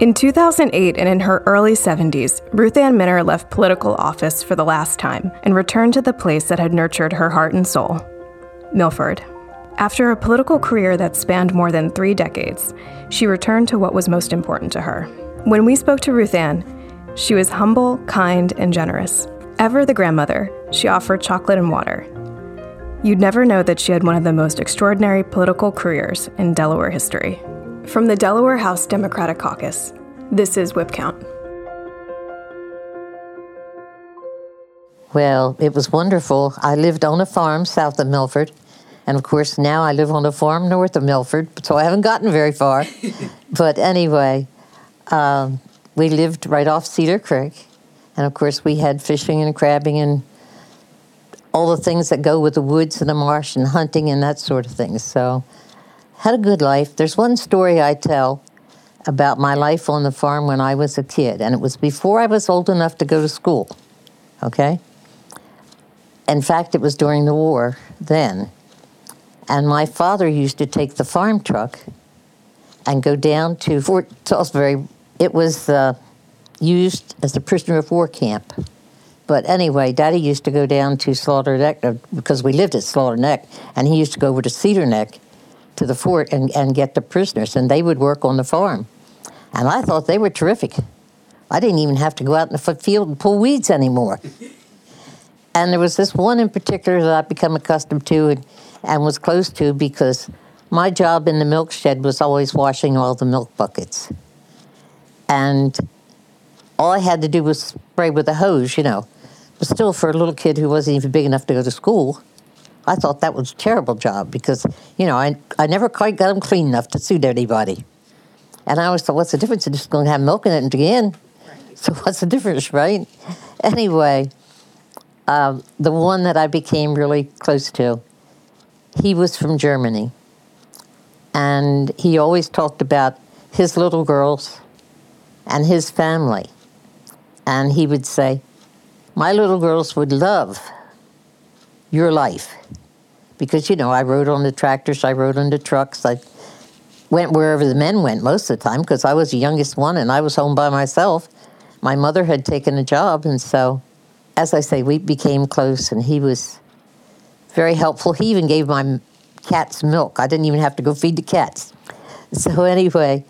In 2008 and in her early 70s, Ruth Ann Minner left political office for the last time and returned to the place that had nurtured her heart and soul Milford. After a political career that spanned more than three decades, she returned to what was most important to her. When we spoke to Ruth Ann, she was humble, kind, and generous. Ever the grandmother, she offered chocolate and water. You'd never know that she had one of the most extraordinary political careers in Delaware history. From the Delaware House Democratic Caucus, this is Whip Count. Well, it was wonderful. I lived on a farm south of Milford. And of course, now I live on a farm north of Milford, so I haven't gotten very far. but anyway, um, we lived right off Cedar Creek. And of course, we had fishing and crabbing and all the things that go with the woods and the marsh and hunting and that sort of thing. So had a good life. There's one story I tell about my life on the farm when I was a kid, and it was before I was old enough to go to school. Okay? In fact, it was during the war then. And my father used to take the farm truck and go down to Fort Saulsbury. It was uh, used as a prisoner of war camp. But anyway, Daddy used to go down to Slaughter Neck uh, because we lived at Slaughter Neck, and he used to go over to Cedar Neck to the fort and, and get the prisoners, and they would work on the farm. And I thought they were terrific. I didn't even have to go out in the field and pull weeds anymore. and there was this one in particular that I've become accustomed to and, and was close to because my job in the milk shed was always washing all the milk buckets. And all I had to do was spray with a hose, you know. But still, for a little kid who wasn't even big enough to go to school, I thought that was a terrible job because, you know, I, I never quite got them clean enough to suit anybody. And I always thought, what's the difference? It's just going to have milk in it again. So what's the difference, right? Anyway, uh, the one that I became really close to, he was from Germany. And he always talked about his little girls and his family. And he would say, My little girls would love your life. Because, you know, I rode on the tractors, I rode on the trucks, I went wherever the men went most of the time because I was the youngest one and I was home by myself. My mother had taken a job, and so, as I say, we became close, and he was very helpful. He even gave my cats milk. I didn't even have to go feed the cats. So, anyway,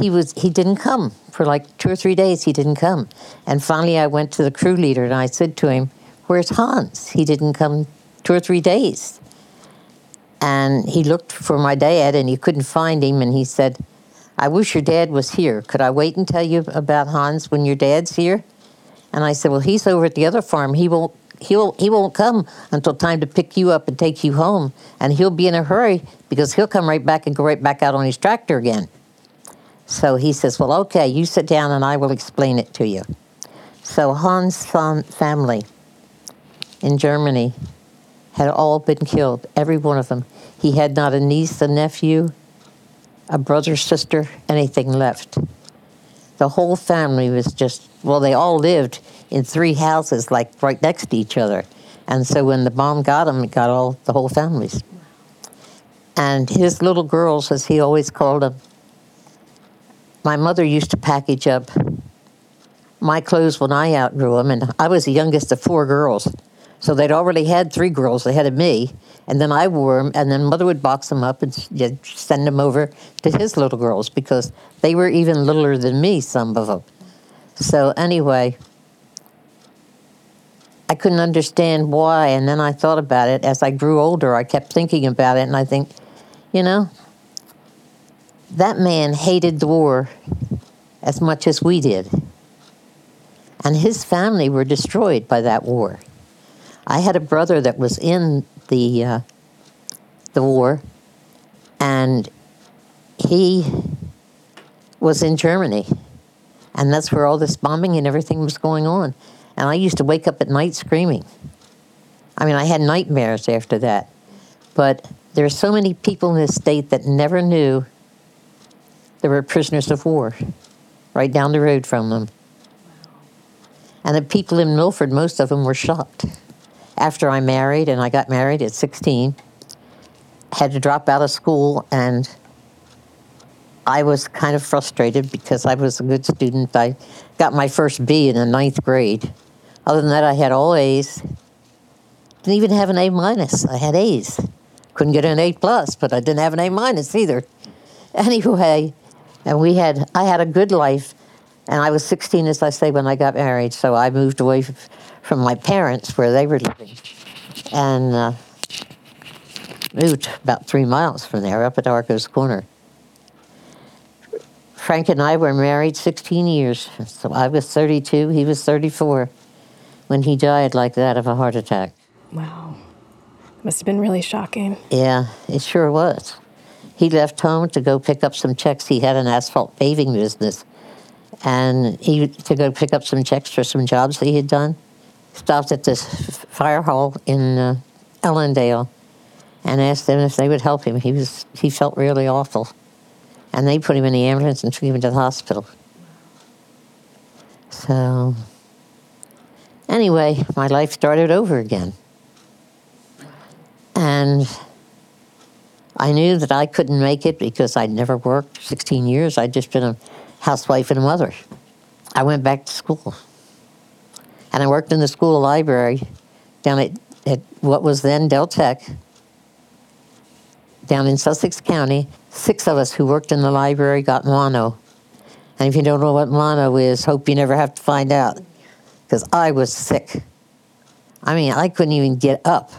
he was he didn't come for like two or three days he didn't come and finally i went to the crew leader and i said to him Where's Hans? He didn't come two or three days. And he looked for my dad and he couldn't find him. And he said, I wish your dad was here. Could I wait and tell you about Hans when your dad's here? And I said, Well, he's over at the other farm. He won't he'll he won't come until time to pick you up and take you home. And he'll be in a hurry because he'll come right back and go right back out on his tractor again. So he says, Well, okay, you sit down and I will explain it to you. So Hans' family in Germany had all been killed, every one of them. He had not a niece, a nephew, a brother, sister, anything left. The whole family was just, well, they all lived in three houses, like right next to each other. And so when the bomb got them, it got all the whole families. And his little girls, as he always called them, my mother used to package up my clothes when I outgrew them, and I was the youngest of four girls. So they'd already had three girls ahead of me, and then I wore them, and then mother would box them up and send them over to his little girls because they were even littler than me, some of them. So anyway, I couldn't understand why, and then I thought about it. As I grew older, I kept thinking about it, and I think, you know, that man hated the war as much as we did. And his family were destroyed by that war. I had a brother that was in the uh, the war, and he was in Germany, and that's where all this bombing and everything was going on. And I used to wake up at night screaming. I mean, I had nightmares after that. But there are so many people in this state that never knew there were prisoners of war right down the road from them. And the people in Milford, most of them were shocked after I married, and I got married at 16, had to drop out of school and I was kind of frustrated because I was a good student. I got my first B in the ninth grade. Other than that, I had all A's. Didn't even have an A minus. I had A's. Couldn't get an A plus, but I didn't have an A minus either. Anyway, and we had I had a good life, and I was 16, as I say, when I got married. So I moved away from my parents where they were living, and uh, moved about three miles from there, up at Argos Corner. Frank and I were married 16 years. So I was 32, he was 34 when he died like that of a heart attack. Wow. Must have been really shocking. Yeah, it sure was. He left home to go pick up some checks. He had an asphalt paving business. And he to go pick up some checks for some jobs that he had done. Stopped at this fire hall in uh, Ellendale and asked them if they would help him. He was he felt really awful. And they put him in the ambulance and took him to the hospital. So anyway, my life started over again. And I knew that I couldn't make it because I'd never worked 16 years. I'd just been a housewife and a mother. I went back to school. And I worked in the school library down at, at what was then Del Tech, down in Sussex County. Six of us who worked in the library got mono. And if you don't know what mono is, hope you never have to find out. Because I was sick. I mean, I couldn't even get up.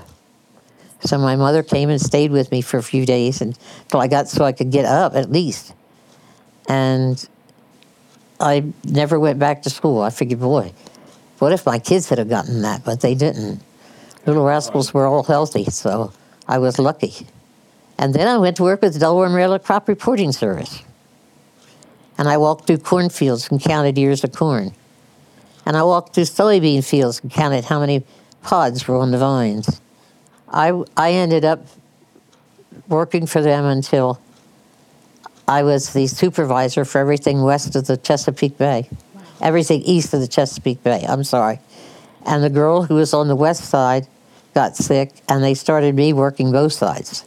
So my mother came and stayed with me for a few days until I got so I could get up at least. And I never went back to school. I figured, boy, what if my kids had have gotten that? But they didn't. Little rascals were all healthy, so I was lucky. And then I went to work with the Delaware Maryland Crop Reporting Service. And I walked through cornfields and counted ears of corn. And I walked through soybean fields and counted how many pods were on the vines. I, I ended up working for them until I was the supervisor for everything west of the Chesapeake Bay. Everything east of the Chesapeake Bay. I'm sorry. And the girl who was on the west side got sick, and they started me working both sides.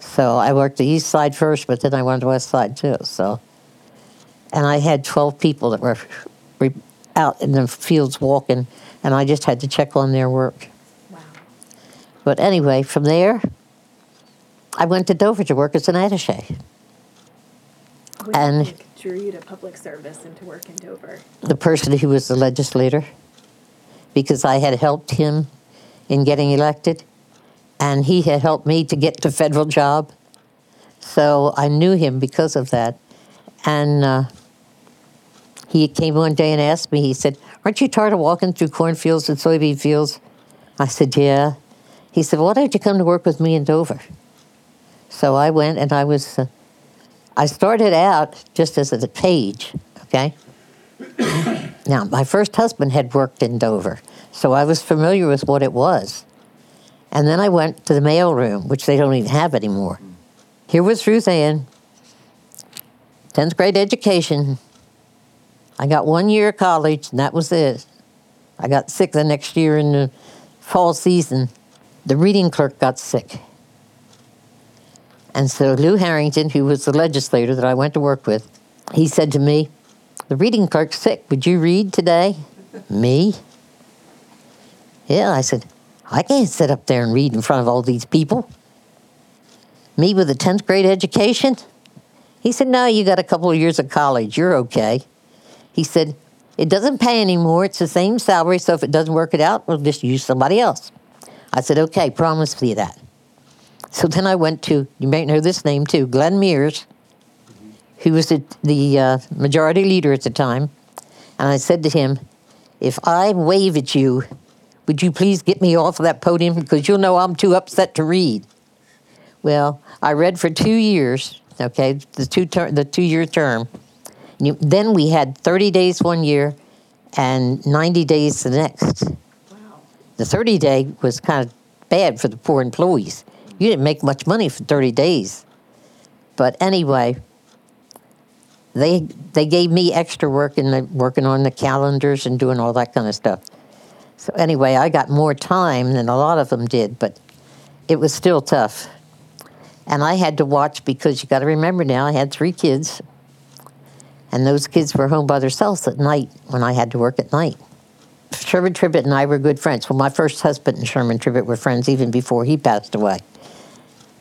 So I worked the east side first, but then I went to the west side too. So, and I had 12 people that were out in the fields walking, and I just had to check on their work. Wow. But anyway, from there, I went to Dover to work as an attache. What and drew you to public service and to work in Dover? The person who was the legislator, because I had helped him in getting elected, and he had helped me to get the federal job. So I knew him because of that. And uh, he came one day and asked me, he said, Aren't you tired of walking through cornfields and soybean fields? I said, Yeah. He said, Why don't you come to work with me in Dover? So I went and I was, uh, I started out just as a page, okay? now, my first husband had worked in Dover, so I was familiar with what it was. And then I went to the mail room, which they don't even have anymore. Here was Ruth Ann, 10th grade education. I got one year of college, and that was it. I got sick the next year in the fall season the reading clerk got sick. And so Lou Harrington, who was the legislator that I went to work with, he said to me, The reading clerk's sick. Would you read today? me? Yeah, I said, I can't sit up there and read in front of all these people. Me with a 10th grade education? He said, No, you got a couple of years of college. You're okay. He said, It doesn't pay anymore. It's the same salary. So if it doesn't work it out, we'll just use somebody else. I said, okay, promise me that. So then I went to, you may know this name too, Glenn Mears, who was the, the uh, majority leader at the time. And I said to him, if I wave at you, would you please get me off of that podium because you'll know I'm too upset to read. Well, I read for two years, okay, the two ter- the two year term. You, then we had 30 days one year and 90 days the next. The 30 day was kind of bad for the poor employees. You didn't make much money for 30 days. But anyway, they they gave me extra work in the, working on the calendars and doing all that kind of stuff. So anyway, I got more time than a lot of them did, but it was still tough. And I had to watch because you got to remember now, I had three kids, and those kids were home by themselves at night when I had to work at night. Sherman Tribbitt and I were good friends. Well, my first husband and Sherman Tribbitt were friends even before he passed away.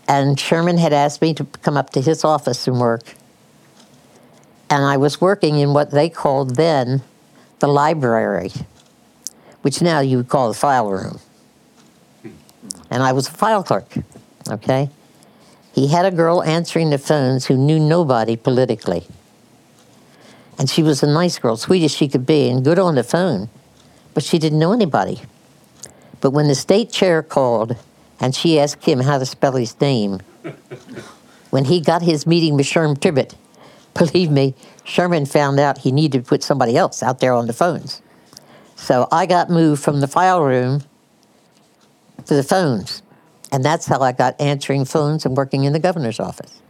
And Sherman had asked me to come up to his office and work. And I was working in what they called then the library, which now you would call the file room. And I was a file clerk, okay? He had a girl answering the phones who knew nobody politically. And she was a nice girl, sweet as she could be, and good on the phone, but she didn't know anybody. But when the state chair called and she asked him how to spell his name, when he got his meeting with Sherman Tribbitt, believe me, Sherman found out he needed to put somebody else out there on the phones. So I got moved from the file room to the phones. And that's how I got answering phones and working in the governor's office.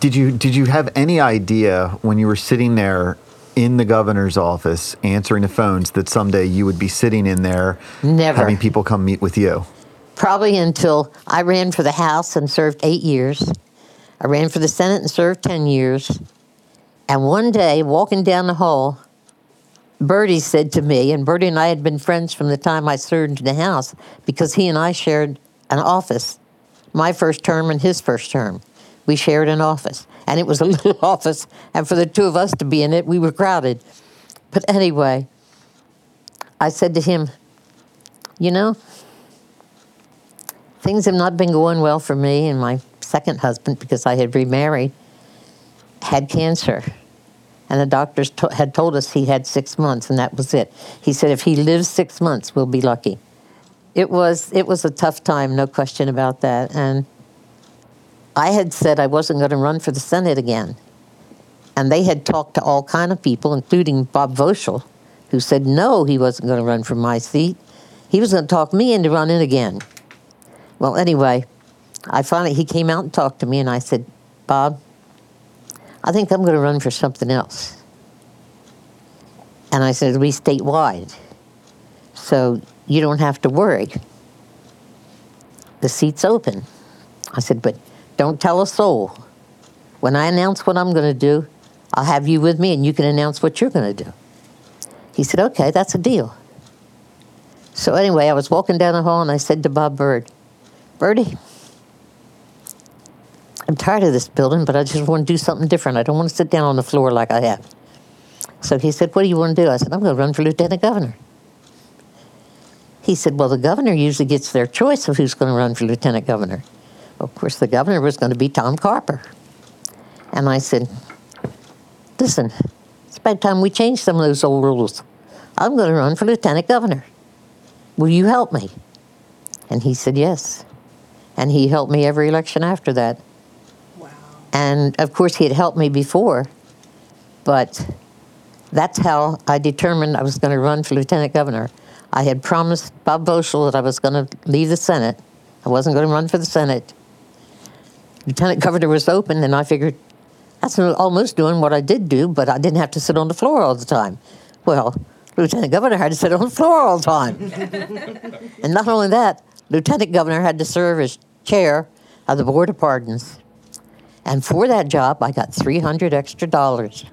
Did you did you have any idea when you were sitting there in the governor's office answering the phones that someday you would be sitting in there Never. having people come meet with you? Probably until I ran for the House and served eight years. I ran for the Senate and served 10 years. And one day, walking down the hall, Bertie said to me, and Bertie and I had been friends from the time I served in the House because he and I shared an office, my first term and his first term. We shared an office, and it was a little office, and for the two of us to be in it, we were crowded. But anyway, I said to him, You know, things have not been going well for me and my second husband because I had remarried, had cancer. And the doctors to- had told us he had six months, and that was it. He said, if he lives six months, we'll be lucky. It was it was a tough time, no question about that. And I had said I wasn't going to run for the Senate again, and they had talked to all kind of people, including Bob Voshell, who said no, he wasn't going to run for my seat. He was going to talk me into running again. Well, anyway, I finally he came out and talked to me, and I said, Bob, I think I'm going to run for something else. And I said, it'll be statewide. So you don't have to worry. The seat's open. I said, but don't tell a soul. When I announce what I'm going to do, I'll have you with me and you can announce what you're going to do. He said, okay, that's a deal. So anyway, I was walking down the hall and I said to Bob Bird, Birdie, I'm tired of this building, but I just want to do something different. I don't want to sit down on the floor like I have. So he said, What do you want to do? I said, I'm going to run for lieutenant governor. He said, Well, the governor usually gets their choice of who's going to run for lieutenant governor. Of course, the governor was going to be Tom Carper. And I said, Listen, it's about time we change some of those old rules. I'm going to run for lieutenant governor. Will you help me? And he said, Yes. And he helped me every election after that. Wow. And of course, he had helped me before, but that's how I determined I was going to run for lieutenant governor. I had promised Bob Voshell that I was going to leave the Senate. I wasn't going to run for the Senate. Lieutenant governor was open, and I figured that's almost doing what I did do, but I didn't have to sit on the floor all the time. Well, lieutenant governor had to sit on the floor all the time. and not only that, lieutenant governor had to serve as chair of the board of pardons. And for that job, I got 300 extra dollars.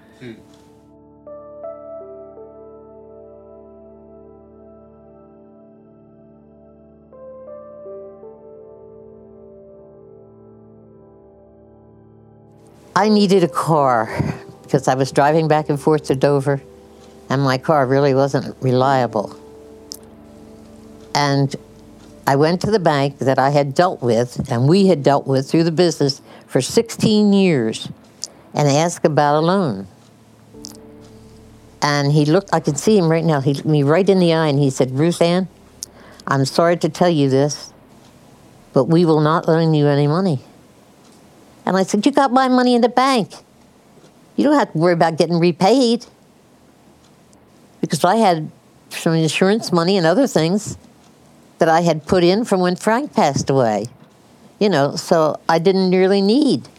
I needed a car because I was driving back and forth to Dover, and my car really wasn't reliable. And I went to the bank that I had dealt with, and we had dealt with through the business for 16 years, and asked about a loan. And he looked, I can see him right now. He looked me right in the eye and he said, Ruth Ann, I'm sorry to tell you this, but we will not loan you any money. And I said, You got my money in the bank. You don't have to worry about getting repaid. Because I had some insurance money and other things that I had put in from when Frank passed away. You know, so I didn't really need.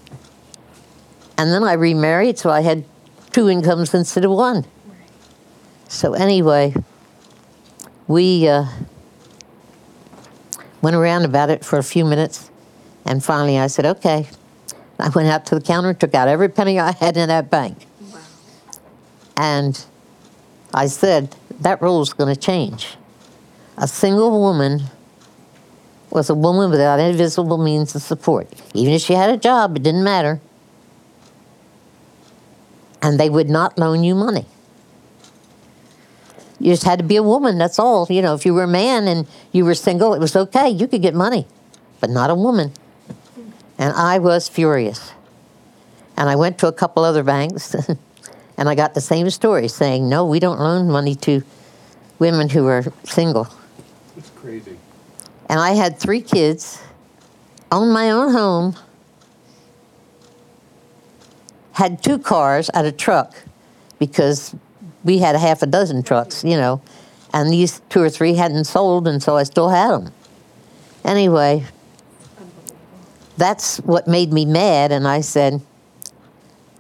And then I remarried, so I had two incomes instead of one. So anyway, we uh, went around about it for a few minutes, And finally, I said, okay. I went out to the counter, took out every penny I had in that bank. And I said, that rule is going to change. A single woman was a woman without any visible means of support. Even if she had a job, it didn't matter. And they would not loan you money. You just had to be a woman, that's all. You know, if you were a man and you were single, it was okay, you could get money, but not a woman. And I was furious. And I went to a couple other banks and I got the same story saying, no, we don't loan money to women who are single. Crazy. And I had three kids, owned my own home, had two cars and a truck because we had a half a dozen trucks, you know, and these two or three hadn't sold, and so I still had them. Anyway, that's what made me mad, and I said,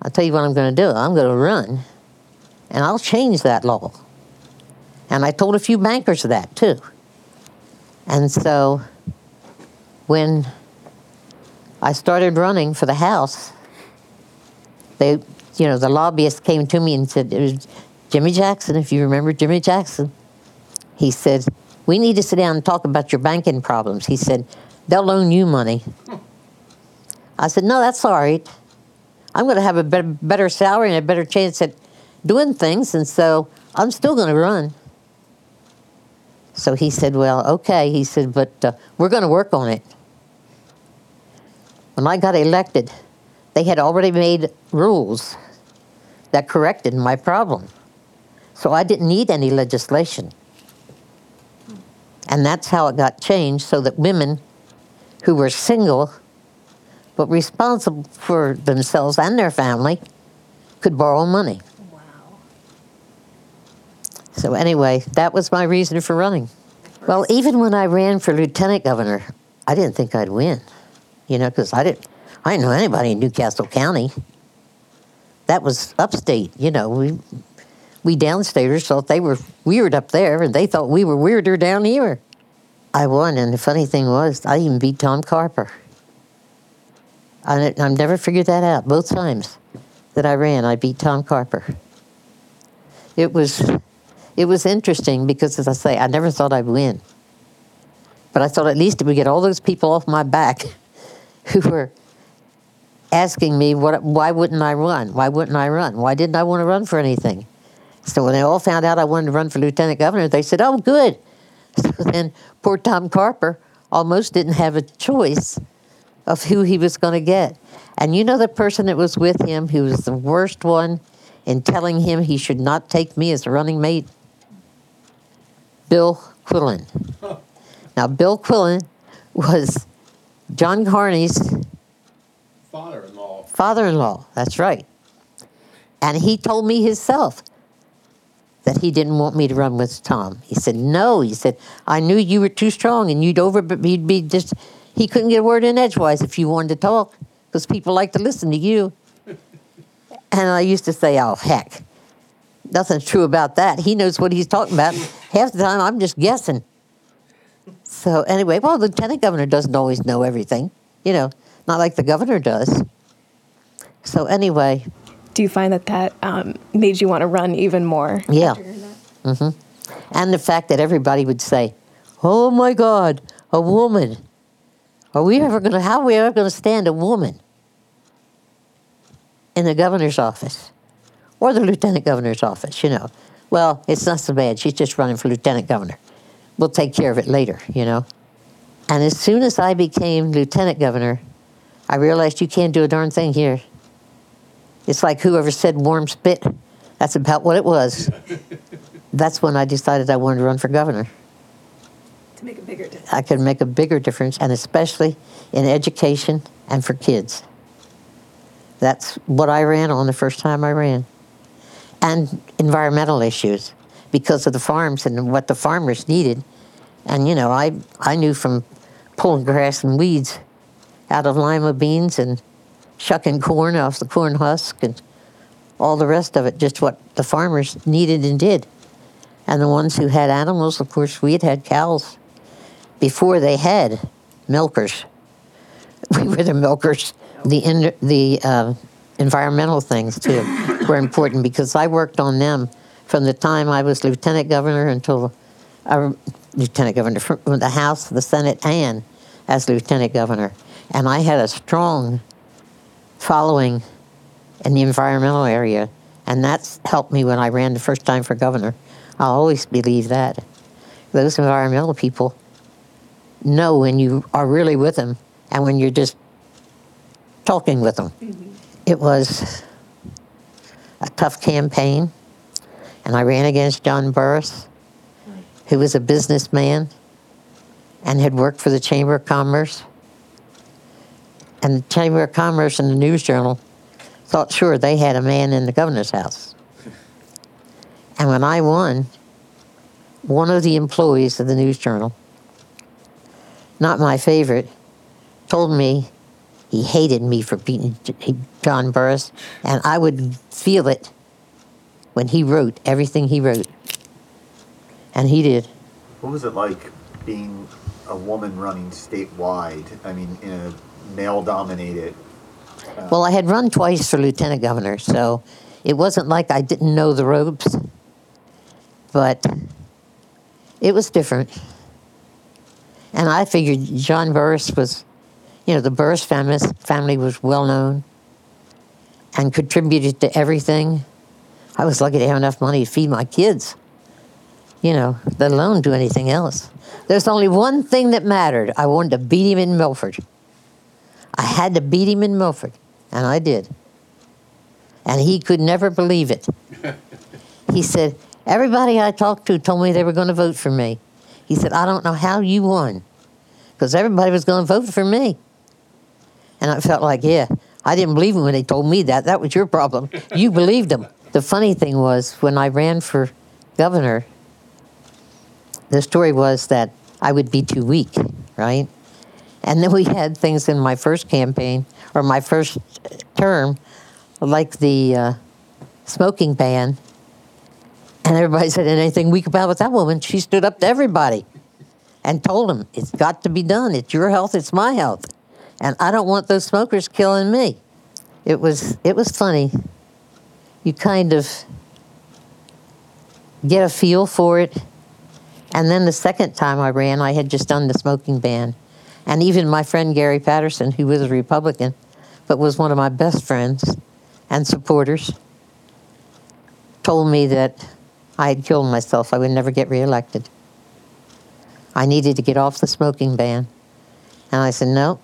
I'll tell you what I'm going to do. I'm going to run, and I'll change that law. And I told a few bankers that too. And so when I started running for the House, they, you know, the lobbyists came to me and said, it was Jimmy Jackson, if you remember Jimmy Jackson. He said, We need to sit down and talk about your banking problems. He said, They'll loan you money. I said, No, that's all right. I'm going to have a better, better salary and a better chance at doing things, and so I'm still going to run. So he said, Well, okay. He said, But uh, we're going to work on it. When I got elected, they had already made rules that corrected my problem. So I didn't need any legislation. And that's how it got changed so that women who were single but responsible for themselves and their family could borrow money. So anyway, that was my reason for running. Well, even when I ran for lieutenant governor, I didn't think I'd win. You know, because I didn't, I didn't know anybody in New Castle County. That was upstate. You know, we we downstaters thought they were weird up there, and they thought we were weirder down here. I won, and the funny thing was, I even beat Tom Carper. I, I've never figured that out. Both times that I ran, I beat Tom Carper. It was it was interesting because, as I say, I never thought I'd win. But I thought at least would get all those people off my back who were asking me, what, why wouldn't I run? Why wouldn't I run? Why didn't I want to run for anything? So when they all found out I wanted to run for lieutenant governor, they said, oh, good. So then poor Tom Carper almost didn't have a choice of who he was going to get. And you know the person that was with him who was the worst one in telling him he should not take me as a running mate? Bill Quillen. Now, Bill Quillen was John Carney's Father-in-law. father in law. That's right. And he told me himself that he didn't want me to run with Tom. He said, No. He said, I knew you were too strong and you'd over, but you'd be just, he couldn't get a word in edgewise if you wanted to talk because people like to listen to you. And I used to say, Oh, heck. Nothing's true about that. He knows what he's talking about. Half the time, I'm just guessing. So, anyway, well, the lieutenant governor doesn't always know everything, you know, not like the governor does. So, anyway, Do you find that that um, made you want to run even more? Yeah. Mm-hmm. And the fact that everybody would say, "Oh my God, a woman! Are we ever going to? How are we ever going to stand a woman in the governor's office or the lieutenant governor's office?" You know. Well, it's not so bad. She's just running for lieutenant governor. We'll take care of it later. You know. And as soon as I became lieutenant governor, I realized you can't do a darn thing here. It's like whoever said warm spit. That's about what it was. That's when I decided I wanted to run for governor. To make a bigger difference. I could make a bigger difference, and especially in education and for kids. That's what I ran on the first time I ran. And environmental issues because of the farms and what the farmers needed. And, you know, I, I knew from pulling grass and weeds out of lima beans and shucking corn off the corn husk and all the rest of it, just what the farmers needed and did. And the ones who had animals, of course, we had had cows before they had milkers. We were the milkers. The in, the uh, environmental things too were important because I worked on them from the time I was lieutenant governor until uh, lieutenant governor from the House, the Senate, and as lieutenant governor. And I had a strong following in the environmental area, and that's helped me when I ran the first time for governor. I'll always believe that those environmental people know when you are really with them and when you're just talking with them. It was a tough campaign, and I ran against John Burris, who was a businessman and had worked for the Chamber of Commerce. And the Chamber of Commerce and the News Journal thought sure they had a man in the governor's house. And when I won, one of the employees of the News Journal, not my favorite, told me he hated me for beating John Burris, and I would feel it when he wrote everything he wrote. And he did. What was it like being a woman running statewide? I mean, in a male-dominated. Uh, well, I had run twice for lieutenant governor, so it wasn't like I didn't know the ropes, but it was different. And I figured John Burris was, you know, the Burris family, family was well known and contributed to everything. I was lucky to have enough money to feed my kids, you know, let alone do anything else. There's only one thing that mattered. I wanted to beat him in Milford. I had to beat him in Milford, and I did. And he could never believe it. he said, Everybody I talked to told me they were going to vote for me. He said, I don't know how you won, because everybody was going to vote for me. And I felt like, yeah, I didn't believe him when they told me that. That was your problem. You believed them. The funny thing was, when I ran for governor, the story was that I would be too weak, right? And then we had things in my first campaign or my first term, like the uh, smoking ban. And everybody said, anything weak about with that woman? She stood up to everybody and told them, it's got to be done. It's your health, it's my health. And I don't want those smokers killing me. It was, it was funny. You kind of get a feel for it. And then the second time I ran, I had just done the smoking ban. And even my friend Gary Patterson, who was a Republican, but was one of my best friends and supporters, told me that I had killed myself. I would never get reelected. I needed to get off the smoking ban. And I said, no,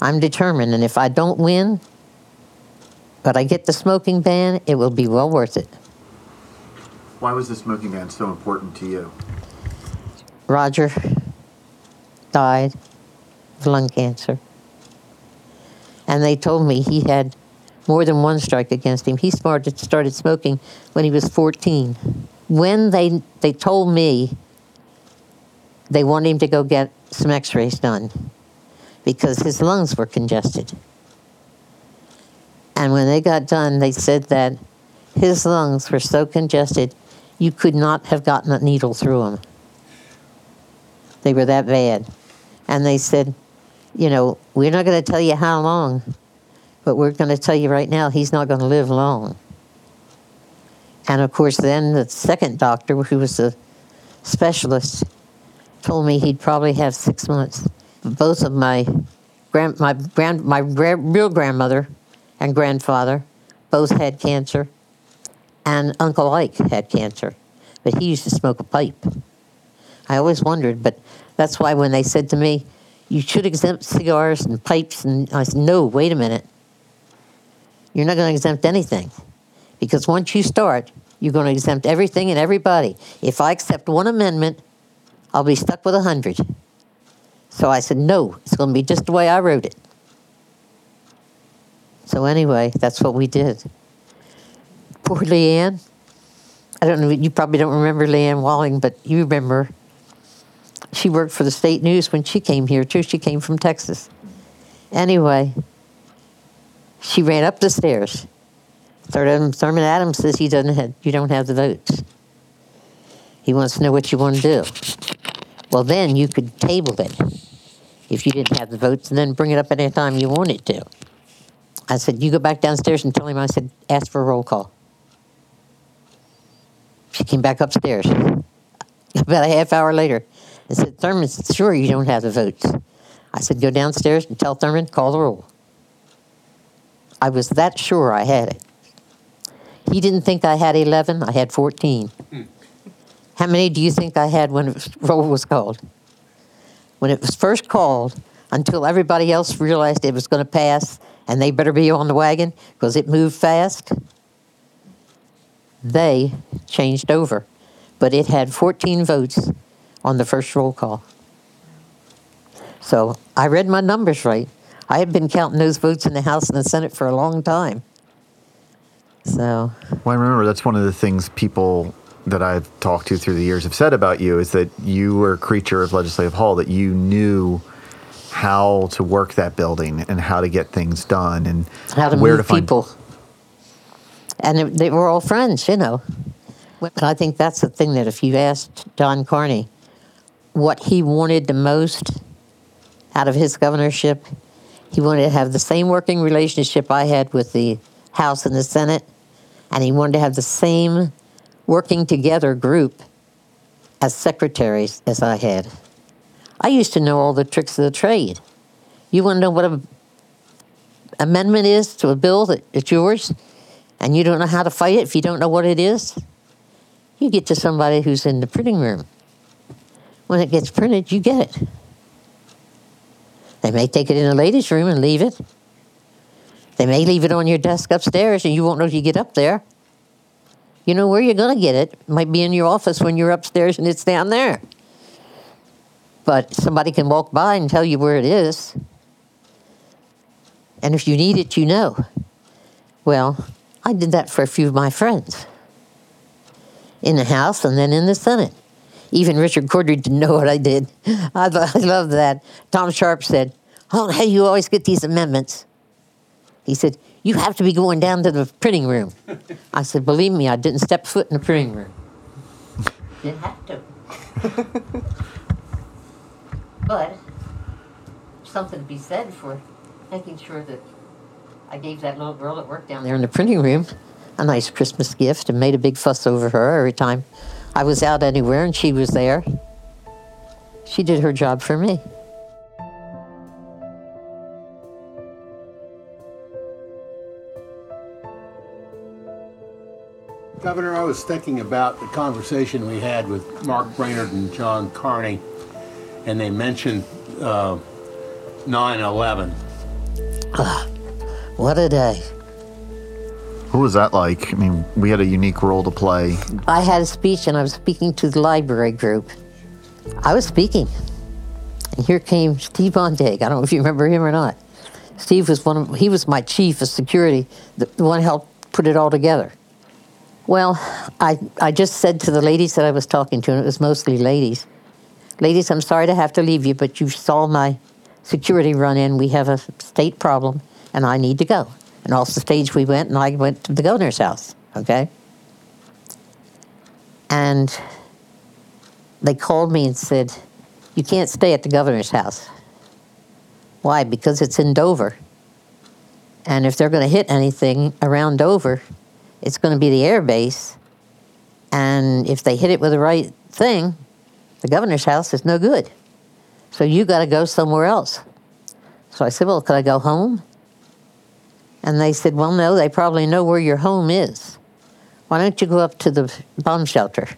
I'm determined. And if I don't win, but I get the smoking ban, it will be well worth it. Why was the smoking ban so important to you? Roger died of lung cancer. And they told me he had more than one strike against him. He started, started smoking when he was 14. When they, they told me they wanted him to go get some x rays done because his lungs were congested. And when they got done, they said that his lungs were so congested you could not have gotten a needle through them. They were that bad. And they said, you know, we're not going to tell you how long, but we're going to tell you right now he's not going to live long. And of course, then the second doctor, who was a specialist, told me he'd probably have six months. Both of my grand, my grand, my real grandmother and grandfather both had cancer, and Uncle Ike had cancer, but he used to smoke a pipe. I always wondered, but that's why when they said to me, you should exempt cigars and pipes, and I said, no, wait a minute. You're not going to exempt anything. Because once you start, you're going to exempt everything and everybody. If I accept one amendment, I'll be stuck with a hundred. So I said, no, it's going to be just the way I wrote it. So anyway, that's what we did. Poor Leanne. I don't know, you probably don't remember Leanne Walling, but you remember. She worked for the state news when she came here, too. She came from Texas. Anyway, she ran up the stairs. Thurman, Adams says he doesn't have, you don't have the votes. He wants to know what you want to do. Well, then you could table it. if you didn't have the votes, and then bring it up at any time you wanted to. I said, you go back downstairs and tell him I said, ask for a roll call. She came back upstairs about a half hour later and said, Thurman, sure you don't have the votes. I said, go downstairs and tell Thurman, call the roll. I was that sure I had it. He didn't think I had 11, I had 14. Hmm. How many do you think I had when the roll was called? When it was first called, until everybody else realized it was going to pass and they better be on the wagon because it moved fast, they changed over. But it had 14 votes on the first roll call. So I read my numbers right. I had been counting those votes in the House and the Senate for a long time. So, Well, I remember that's one of the things people that I've talked to through the years have said about you is that you were a creature of Legislative Hall, that you knew how to work that building and how to get things done and how to where to find people. And they- were all friends, you know. But I think that's the thing that if you asked Don Carney what he wanted the most out of his governorship, he wanted to have the same working relationship I had with the House and the Senate, and he wanted to have the same working together group as secretaries as I had. I used to know all the tricks of the trade. You want to know what a amendment is to a bill that it's yours, and you don't know how to fight it if you don't know what it is? You get to somebody who's in the printing room. When it gets printed, you get it. They may take it in the ladies' room and leave it. They may leave it on your desk upstairs, and you won't know if you get up there. You know where you're going to get it. It might be in your office when you're upstairs and it's down there. But somebody can walk by and tell you where it is. And if you need it, you know. Well, I did that for a few of my friends in the House and then in the Senate. Even Richard Cordrey didn't know what I did. I, love that. Tom Sharp said, how do you always get these amendments? He said, You have to be going down to the printing room. I said, Believe me, I didn't step foot in the printing room. Didn't have to. but something to be said for making sure that I gave that little girl that worked down there in the printing room a nice Christmas gift and made a big fuss over her every time I was out anywhere and she was there. She did her job for me. Governor, I was thinking about the conversation we had with Mark Brainard and John Carney, and they mentioned uh, 9/11. What a day. What was that like? I mean, we had a unique role to play. I had a speech and I was speaking to the library group. I was speaking. And here came Steve Bondig. I don't know if you remember him or not. Steve was one of, he was my chief of security, the, the one who helped put it all together. Well, I, I just said to the ladies that I was talking to, and it was mostly ladies, ladies, I'm sorry to have to leave you, but you saw my security run in. We have a state problem, and I need to go. And off the stage we went, and I went to the governor's house, okay? And they called me and said, You can't stay at the governor's house. Why? Because it's in Dover. And if they're going to hit anything around Dover, it's going to be the air base. And if they hit it with the right thing, the governor's house is no good. So you got to go somewhere else. So I said, Well, could I go home? And they said, Well, no, they probably know where your home is. Why don't you go up to the bomb shelter?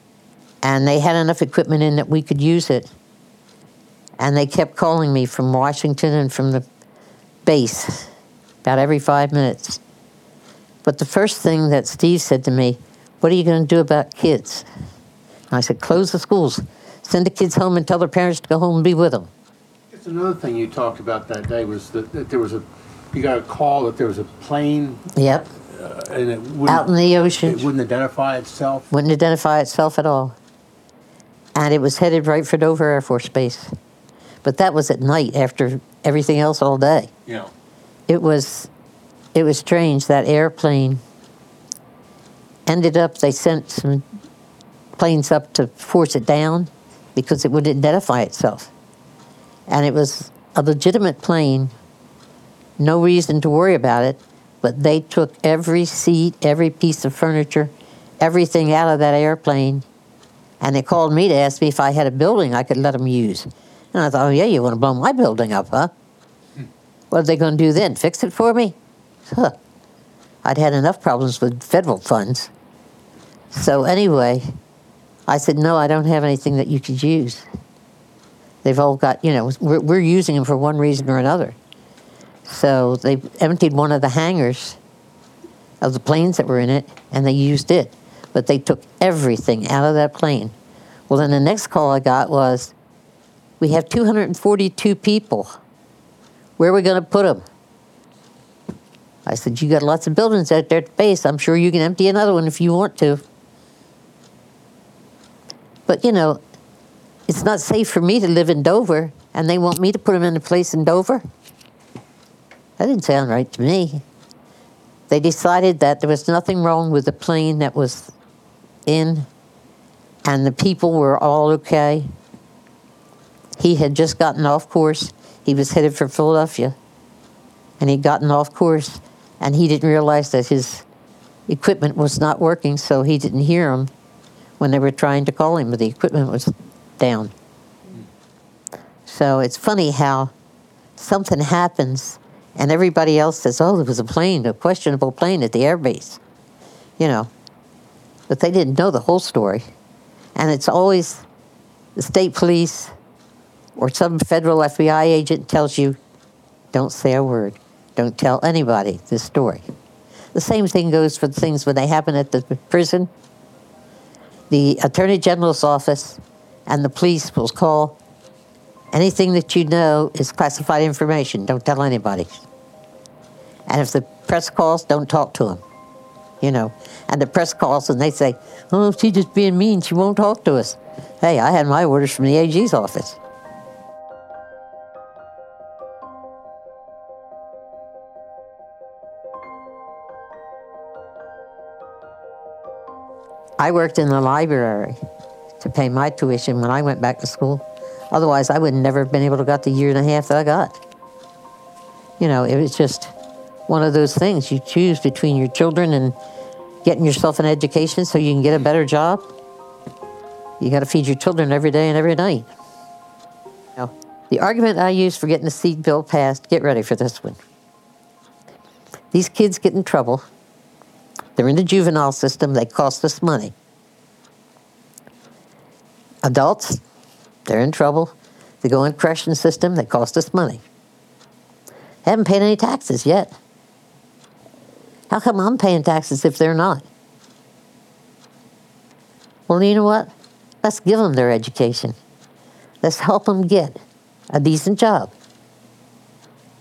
And they had enough equipment in that we could use it. And they kept calling me from Washington and from the base about every five minutes. But the first thing that Steve said to me, What are you going to do about kids? I said, Close the schools. Send the kids home and tell their parents to go home and be with them. It's another thing you talked about that day was that, that there was a, you got a call that there was a plane Yep. uh, and it wouldn't, Out in the ocean. it wouldn't identify itself. wouldn't identify itself at all. And it was headed right for Dover Air Force Base. But that was at night after everything else all day. Yeah. It was it was strange that airplane ended up they sent some planes up to force it down because it wouldn't identify itself. And it was a legitimate plane, no reason to worry about it, but they took every seat, every piece of furniture, everything out of that airplane, and they called me to ask me if I had a building I could let them use. And I thought, oh, yeah, you want to blow my building up, huh? Hmm. What are they going to do then? Fix it for me? Huh. I'd had enough problems with federal funds. So, anyway, I said, no, I don't have anything that you could use. They've all got, you know, we're, we're using them for one reason or another. So they emptied one of the hangars of the planes that were in it and they used it. But they took everything out of that plane. Well, then the next call I got was we have 242 people. Where are we going to put them? I said, You got lots of buildings out there at the base. I'm sure you can empty another one if you want to. But, you know, it's not safe for me to live in Dover, and they want me to put them in a place in Dover. That didn't sound right to me. They decided that there was nothing wrong with the plane that was in, and the people were all okay. He had just gotten off course. He was headed for Philadelphia, and he'd gotten off course, and he didn't realize that his equipment was not working, so he didn't hear them when they were trying to call him, but the equipment was down. So it's funny how something happens and everybody else says, oh, there was a plane, a questionable plane at the airbase, you know. But they didn't know the whole story. And it's always the state police or some federal FBI agent tells you, don't say a word. Don't tell anybody this story. The same thing goes for things when they happen at the prison. The Attorney General's office and the police will call Anything that you know is classified information. Don't tell anybody. And if the press calls, don't talk to them. You know, and the press calls and they say, "Oh, she's just being mean. She won't talk to us." Hey, I had my orders from the AG's office. I worked in the library to pay my tuition when I went back to school. Otherwise, I would never have been able to got the year and a half that I got. You know, it was just one of those things. You choose between your children and getting yourself an education so you can get a better job. You got to feed your children every day and every night. Now, the argument I use for getting the SEED bill passed, get ready for this one. These kids get in trouble. They're in the juvenile system. They cost us money. Adults, they're in trouble. They go in the correction system, they cost us money. Haven't paid any taxes yet. How come I'm paying taxes if they're not? Well, you know what? Let's give them their education. Let's help them get a decent job.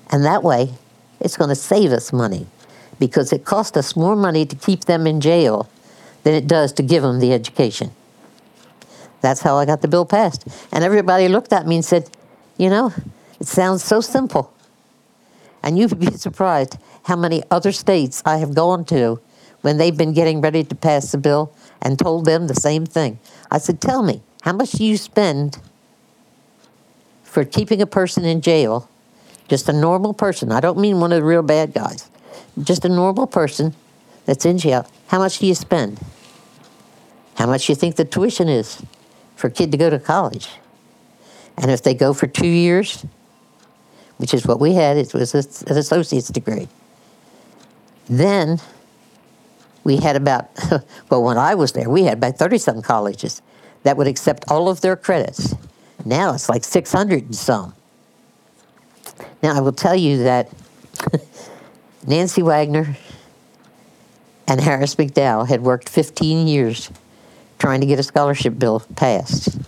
And that way, it's going to save us money because it costs us more money to keep them in jail than it does to give them the education. That's how I got the bill passed. And everybody looked at me and said, You know, it sounds so simple. And you'd be surprised how many other states I have gone to when they've been getting ready to pass the bill and told them the same thing. I said, Tell me, how much do you spend for keeping a person in jail? Just a normal person. I don't mean one of the real bad guys. Just a normal person that's in jail. How much do you spend? How much do you think the tuition is? for a kid to go to college. And if they go for two years, which is what we had, it was an associate's degree. Then we had about, well, when I was there, we had about 30 some colleges that would accept all of their credits. Now it's like 600 and some. Now, I will tell you that Nancy Wagner and Harris McDowell had worked 15 years trying to get a scholarship bill passed.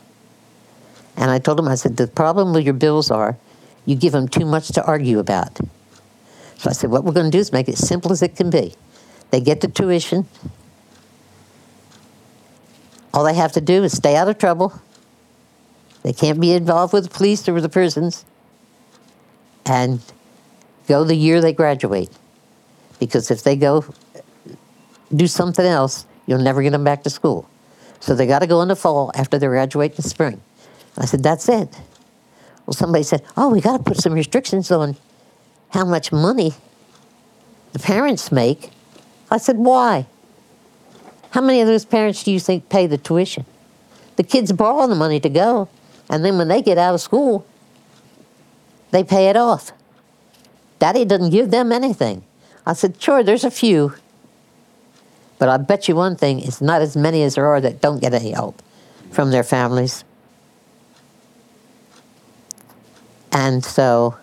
And I told him, I said, the problem with your bills are you give them too much to argue about. So I said, what we're going to do is make it as simple as it can be. They get the tuition. All they have to do is stay out of trouble. They can't be involved with the police or the prisons. And go the year they graduate. Because if they go do something else, you'll never get them back to school. So they got to go in the fall after they graduate in the spring. I said, that's it. Well, somebody said, "Oh, we got to put some restrictions on how much money the parents make." I said, "Why? How many of those parents do you think pay the tuition? The kids borrow the money to go, and then when they get out of school, they pay it off. Daddy doesn't give them anything." I said, "Sure, there's a few." But I bet you one thing, it's not as many as there are that don't get any help from their families. And so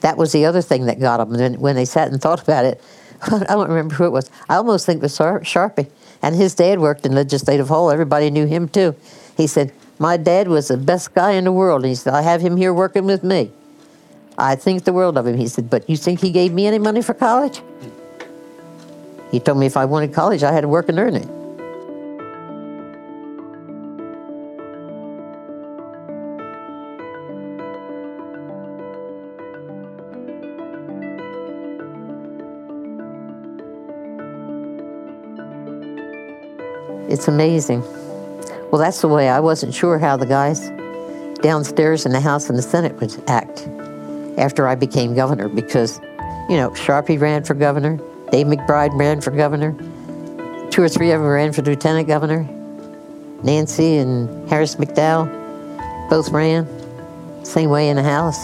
that was the other thing that got them. And when they sat and thought about it, I don't remember who it was. I almost think it was Sharpie. And his dad worked in Legislative Hall. Everybody knew him too. He said, My dad was the best guy in the world. And he said, I have him here working with me. I think the world of him. He said, But you think he gave me any money for college? He told me if I wanted college, I had to work and earn it. It's amazing. Well, that's the way I wasn't sure how the guys downstairs in the House and the Senate would act after I became governor because, you know, Sharpie ran for governor, Dave McBride ran for governor, two or three of them ran for lieutenant governor, Nancy and Harris McDowell both ran, same way in the House.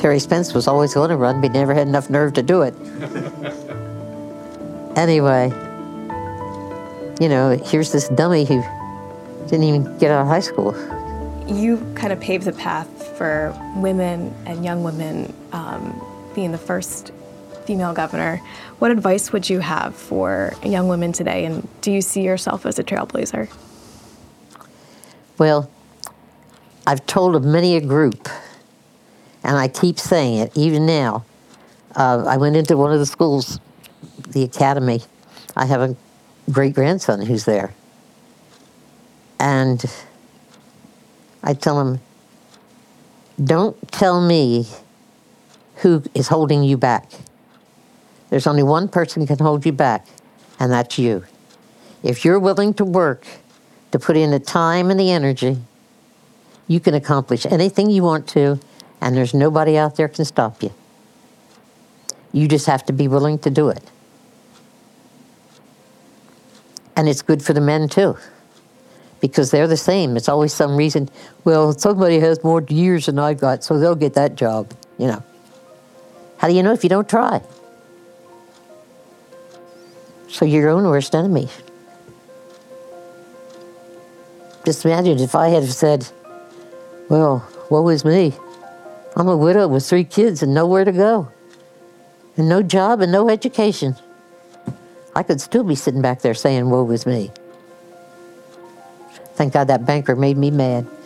Terry Spence was always going to run, but he never had enough nerve to do it. anyway, you know, here's this dummy who didn't even get out of high school. You kind of paved the path for women and young women um, being the first female governor. What advice would you have for young women today, and do you see yourself as a trailblazer? Well, I've told of many a group, and I keep saying it even now. Uh, I went into one of the schools, the academy. I have a great grandson who's there. And I tell him, don't tell me who is holding you back. There's only one person can hold you back, and that's you. If you're willing to work, to put in the time and the energy, you can accomplish anything you want to, and there's nobody out there can stop you. You just have to be willing to do it. And it's good for the men too, because they're the same. It's always some reason, well, somebody has more years than I've got, so they'll get that job, you know. How do you know if you don't try? So you're your own worst enemy. Just imagine if I had said, well, woe is me. I'm a widow with three kids and nowhere to go, and no job and no education. I could still be sitting back there saying, woe is me. Thank God that banker made me mad.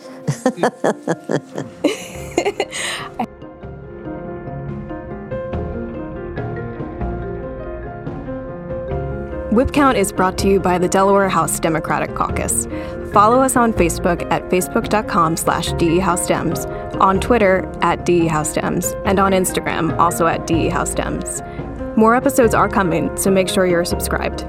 Whip Count is brought to you by the Delaware House Democratic Caucus. Follow us on Facebook at facebook.com slash DEHouseDems, on Twitter at DEHouseDems, and on Instagram also at DEHouseDems. More episodes are coming, so make sure you're subscribed.